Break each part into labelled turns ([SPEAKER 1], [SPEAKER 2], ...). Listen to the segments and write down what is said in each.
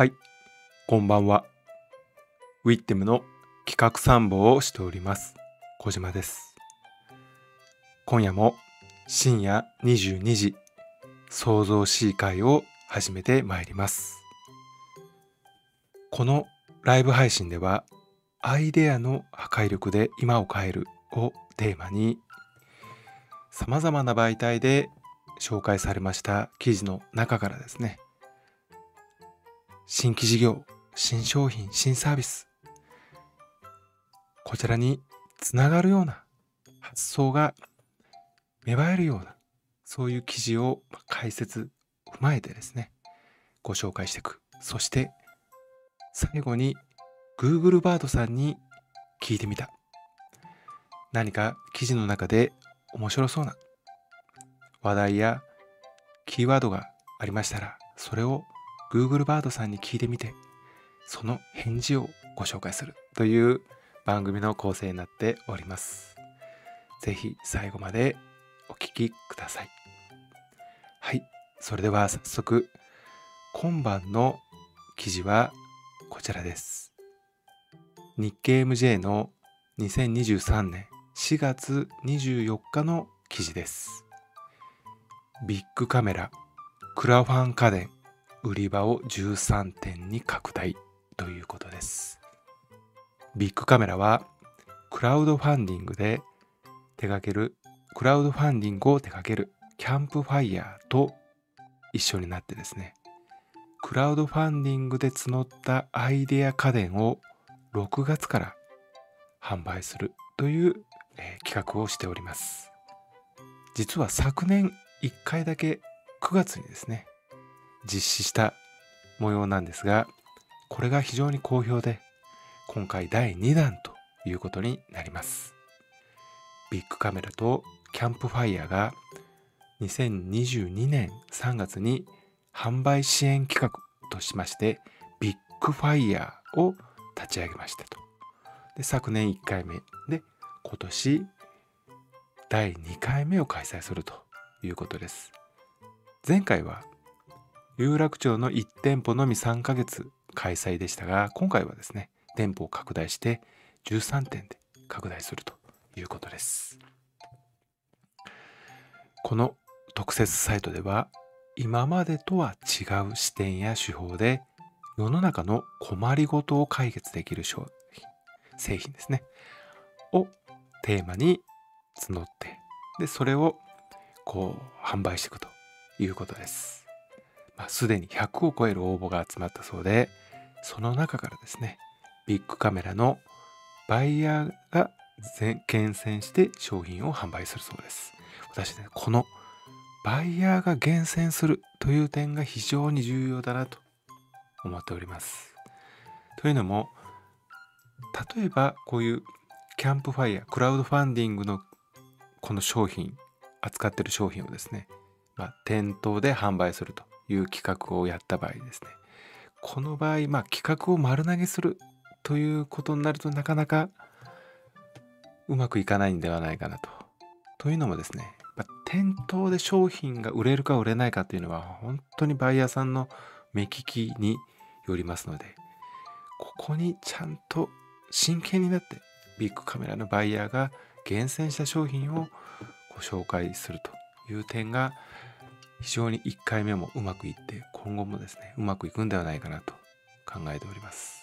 [SPEAKER 1] はい、こんばんは。ウィッテムの企画参謀をしております。小島です。今夜も深夜22時、創造 C 会を始めてまいります。このライブ配信では、アイデアの破壊力で今を変えるをテーマに、様々な媒体で紹介されました記事の中からですね、新規事業、新商品、新サービス、こちらにつながるような発想が芽生えるような、そういう記事を解説、踏まえてですね、ご紹介していく。そして、最後に Google バードさんに聞いてみた。何か記事の中で面白そうな話題やキーワードがありましたら、それを Google バードさんに聞いてみて、その返事をご紹介するという番組の構成になっております。ぜひ最後までお聞きください。はい。それでは早速、今晩の記事はこちらです。日経 MJ の2023年4月24日の記事です。ビッグカメラ、クラファン家電、売り場を13店に拡大ということです。ビッグカメラはクラウドファンディングで手掛けるクラウドファンディングを手掛けるキャンプファイヤーと一緒になってですねクラウドファンディングで募ったアイデア家電を6月から販売するという、えー企画をしております実は昨年1回だけ9月にですね実施した模様なんですがこれが非常に好評で今回第2弾ということになります。ビッグカメラとキャンプファイヤーが2022年3月に販売支援企画としましてビッグファイヤーを立ち上げましたと。で昨年1回目で今年第2回目を開催するということです。前回は有楽町の1店舗のみ3ヶ月開催でしたが今回はですね店舗を拡大して13店で拡大するということです。この特設サイトでは今までとは違う視点や手法で世の中の困りごとを解決できる商品製品ですねをテーマに募ってでそれをこう販売していくということです。すでに100を超える応募が集まったそうでその中からですねビッグカメラのバイヤーが厳選して商品を販売するそうです。私ねこのバイヤーが厳選するという点が非常に重要だなと思っております。というのも例えばこういうキャンプファイヤークラウドファンディングのこの商品扱ってる商品をですね、まあ、店頭で販売すると。いう企画をやった場合ですねこの場合、まあ、企画を丸投げするということになるとなかなかうまくいかないんではないかなと。というのもですね、ま店頭で商品が売れるか売れないかというのは本当にバイヤーさんの目利きによりますのでここにちゃんと真剣になってビッグカメラのバイヤーが厳選した商品をご紹介するという点が非常に1回目もうまくいって今後もですねうまくいくんではないかなと考えております。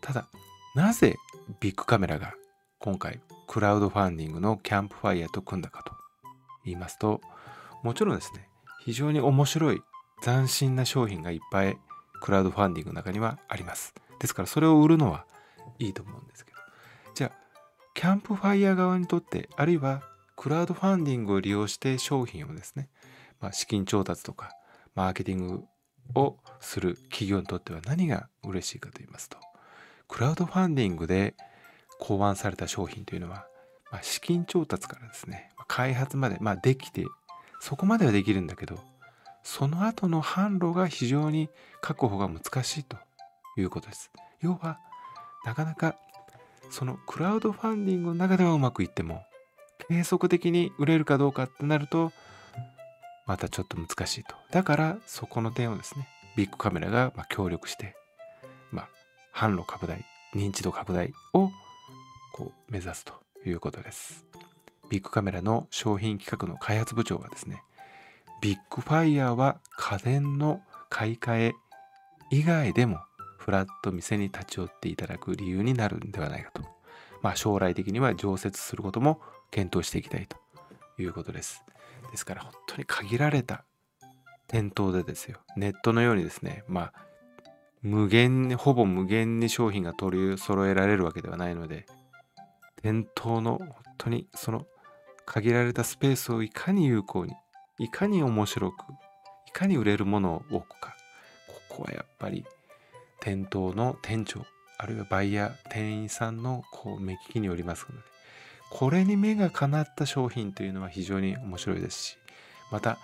[SPEAKER 1] ただなぜビッグカメラが今回クラウドファンディングのキャンプファイヤーと組んだかと言いますともちろんですね非常に面白い斬新な商品がいっぱいクラウドファンディングの中にはあります。ですからそれを売るのはいいと思うんですけど。じゃあキャンプファイヤー側にとってあるいはクラウドファンディングを利用して商品をですねまあ、資金調達とかマーケティングをする企業にとっては何が嬉しいかと言いますとクラウドファンディングで考案された商品というのは、まあ、資金調達からですね。開発まで、まあ、できてそこまではできるんだけどその後の販路が非常に確保が難しいということです。要はなかなかそのクラウドファンディングの中ではうまくいっても継続的に売れるかどうかってなるとまたちょっと難しいと。だからそこの点をですね、ビッグカメラが協力して、まあ、販路拡大認知度拡大をこう目指すということですビッグカメラの商品企画の開発部長はですねビッグファイヤーは家電の買い替え以外でもフラット店に立ち寄っていただく理由になるんではないかと。まあ将来的には常設することも検討していきたいということです。ですから本当に限られた店頭でですよ。ネットのようにですね、まあ無限に、ほぼ無限に商品が取り揃えられるわけではないので、店頭の本当にその限られたスペースをいかに有効にいかに面白くいかに売れるものを置くかここはやっぱり店頭の店長あるいはバイヤー店員さんのこう目利きによりますのでこれに目がかなった商品というのは非常に面白いですしまた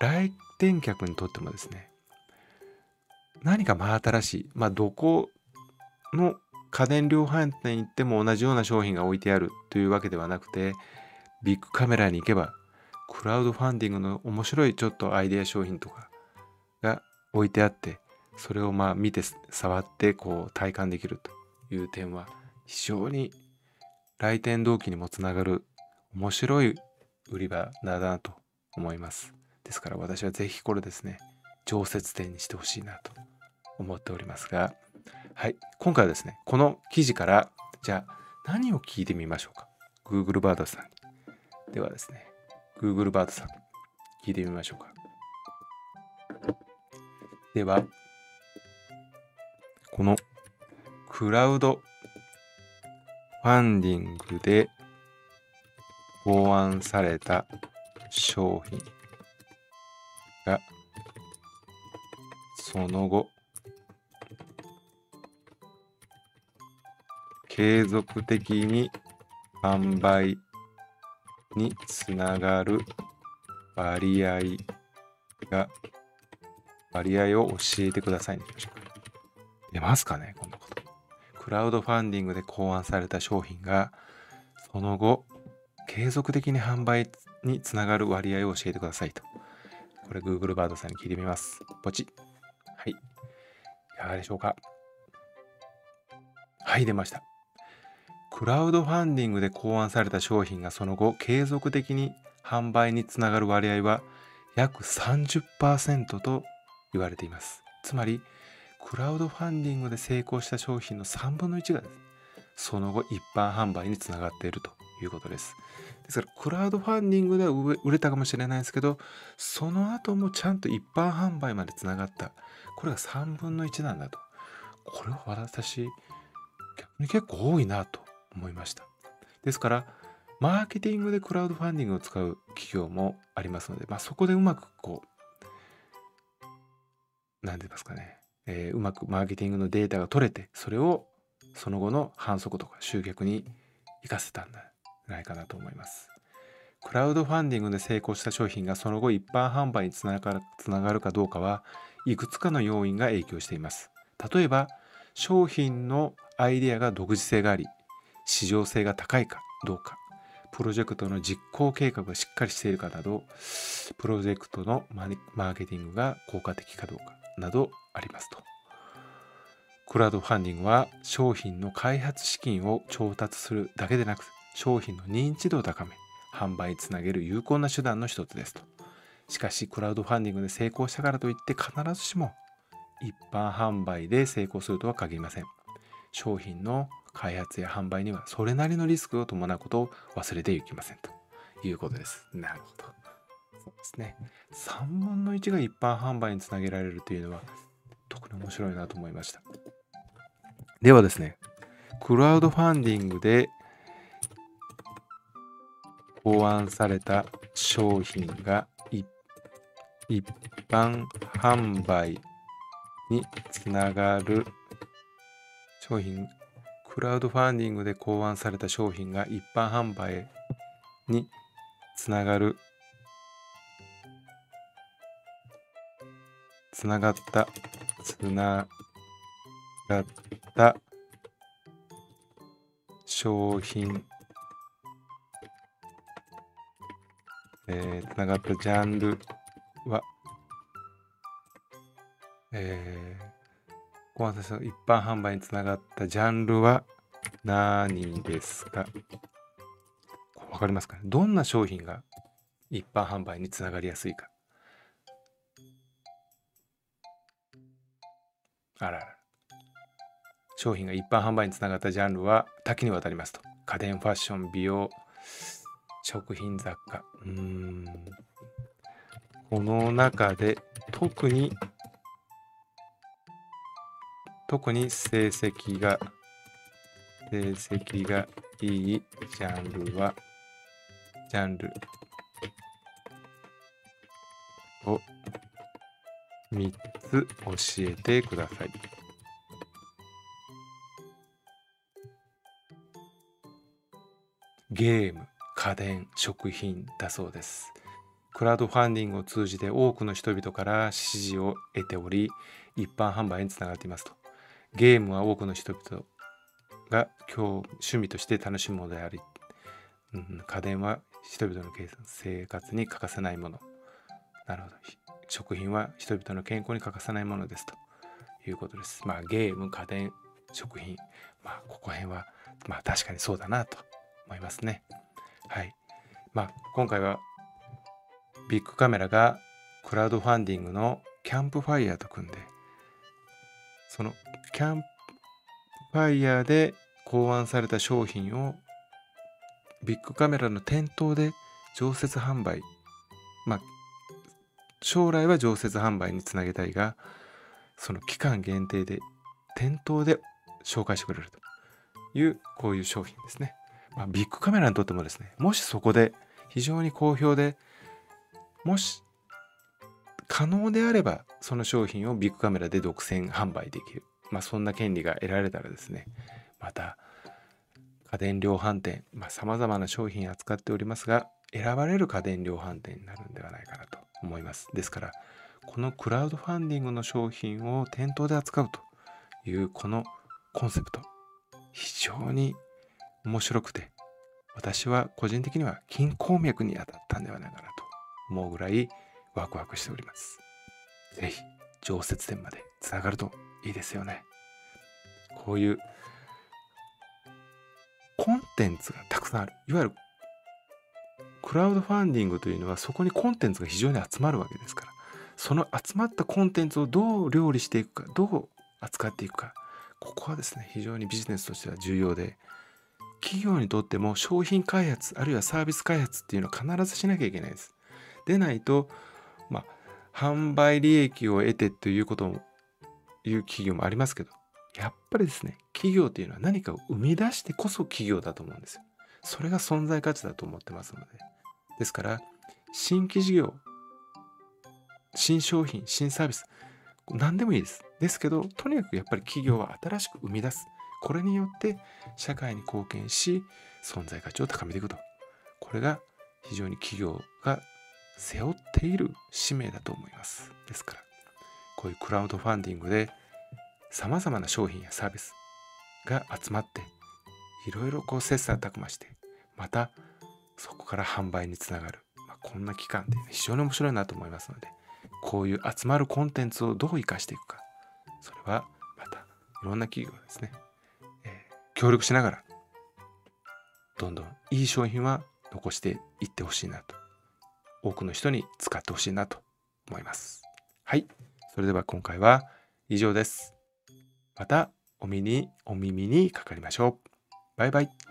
[SPEAKER 1] 来店客にとってもですね何か真新しいまあどこの家電量販店に行っても同じような商品が置いてあるというわけではなくてビッグカメラに行けばクラウドファンディングの面白いちょっとアイデア商品とかが置いてあってそれをまあ見て触ってこう体感できるという点は非常に来店動機にもつながる面白い売り場だなと思います。ですから私はぜひこれですね常設店にしてほしいなと思っておりますが。はい今回はですねこの記事からじゃあ何を聞いてみましょうか？Google バードさんに。ではですね Google バードさん、聞いてみましょうか。では、このクラウドファンディングで考案された商品がその後継続的に販売につながる割合が、割合を教えてくださいね。出ますかねこんなこと。クラウドファンディングで考案された商品が、その後、継続的に販売につながる割合を教えてくださいと。これ Google バードさんに聞いてみます。ポチはい。いかがでしょうか？はい、出ました。クラウドファンディングで考案された商品がその後継続的に販売につながる割合は約30%と言われています。つまり、クラウドファンディングで成功した商品の3分の1がその後一般販売につながっているということです。ですから、クラウドファンディングでは売れたかもしれないですけど、その後もちゃんと一般販売までつながった。これが3分の1なんだと。これは私、逆に結構多いなと思いました。ですから、マーケティングでクラウドファンディングを使う企業もありますので、まあ、そこでうまくこう、何て言いますかね、えー、うまくマーケティングのデータが取れて、それをその後の反則とか集客に活かせたんじゃないかなと思います。クラウドファンディングで成功した商品がその後一般販売につながつながるかどうかはいくつかの要因が影響しています。例えば商品のアイデアが独自性があり市場性が高いかどうかプロジェクトの実行計画がしっかりしているかなどプロジェクトのマーケティングが効果的かどうかなどありますとクラウドファンディングは商品の開発資金を調達するだけでなく商品の認知度を高め販売につなげる有効な手段の一つですとしかしクラウドファンディングで成功したからといって必ずしも一般販売で成功するとは限りません商品の開発や販売にはそれなりのリスクを伴うことを忘れていきませんということです。なるほど。ですね。3分の1が一般販売につなげられるというのは特に面白いなと思いました。ではですね、クラウドファンディングで考案された商品が一般販売につながる商品クラウドファンディングで考案された商品が一般販売につながるつながった。つながった。商品。えー、つながったジャンルは。えー、小松さ一般販売につながったジャンルは何ですか？わかりますかね？どんな商品が一般販売につながりやすいか。あらら。商品が一般販売につながったジャンルは多岐にわたりますと。家電、ファッション、美容、食品雑貨。うーん。この中で特に特に成績が成績がいいジャンルはジャンルを3つ教えてください。ゲーム、家電、食品だそうです。クラウドファンディングを通じて多くの人々から支持を得ており、一般販売につながっていますと。ゲームは多くの人々が今日趣味として楽しむものであり、うん、家電は人々の生活に欠かせないもの。なるほど。食品は人々の健康に欠かせないものですということです。まあゲーム、家電、食品。まあここ辺はまあ確かにそうだなと思いますね。はい。まあ今回はビッグカメラがクラウドファンディングのキャンプファイヤーと組んでそのキャンプファイヤーで考案された商品をビッグカメラの店頭で常設販売まあ将来は常設販売につなげたいがその期間限定で店頭で紹介してくれると。いうこういう商品ですね、まあ、ビッグカメラにとってもですねもしそこで非常に好評でもし可能であればその商品をビッグカメラで独占販売できる。まあそんな権利が得られたらですねまた家電量販店さまざ、まな商品扱っておりますが選ばれる家電量販店になるんではないかなと。思います。ですからこのクラウドファンディングの商品を店頭で扱うというこのコンセプト非常に面白くて私は個人的には金鉱脈に当たったんではないかなと思うぐらいワクワクしております。是非常設店までつながるといいですよね。こういうコンテンツがたくさんある。いわゆるクラウドファンディングというのはそこにコンテンツが非常に集まるわけですから、その集まったコンテンツをどう料理していくか、どう扱っていくか、ここはですね、非常にビジネスとしては重要で、企業にとっても商品開発、あるいはサービス開発っていうのは必ずしなきゃいけないです。でないと、まあ、販売利益を得てということも、いう企業もありますけど、やっぱりですね、企業っていうのは何かを生み出してこそ企業だと思うんですよ。それが存在価値だと思ってますので。ですから、新規事業、新商品、新サービス、何でもいいです。ですけど、とにかくやっぱり企業は新しく生み出す。これによって社会に貢献し、存在価値を高めていくと。これが非常に企業が背負っている使命だと思います。ですから、こういうクラウドファンディングでさまざまな商品やサービスが集まっていろいろこう切磋琢磨してまたそこから販売につながる、まあ、こんな期間って非常に面白いなと思いますのでこういう集まるコンテンツをどう生かしていくか。それはまたいろんな企業ですね、えー、協力しながらどんどんいい商品は残していってほしいなと多くの人に使ってほしいなと思います。はい。それでは今回は以上です。またお耳にお耳にかかりましょう。バイバイ。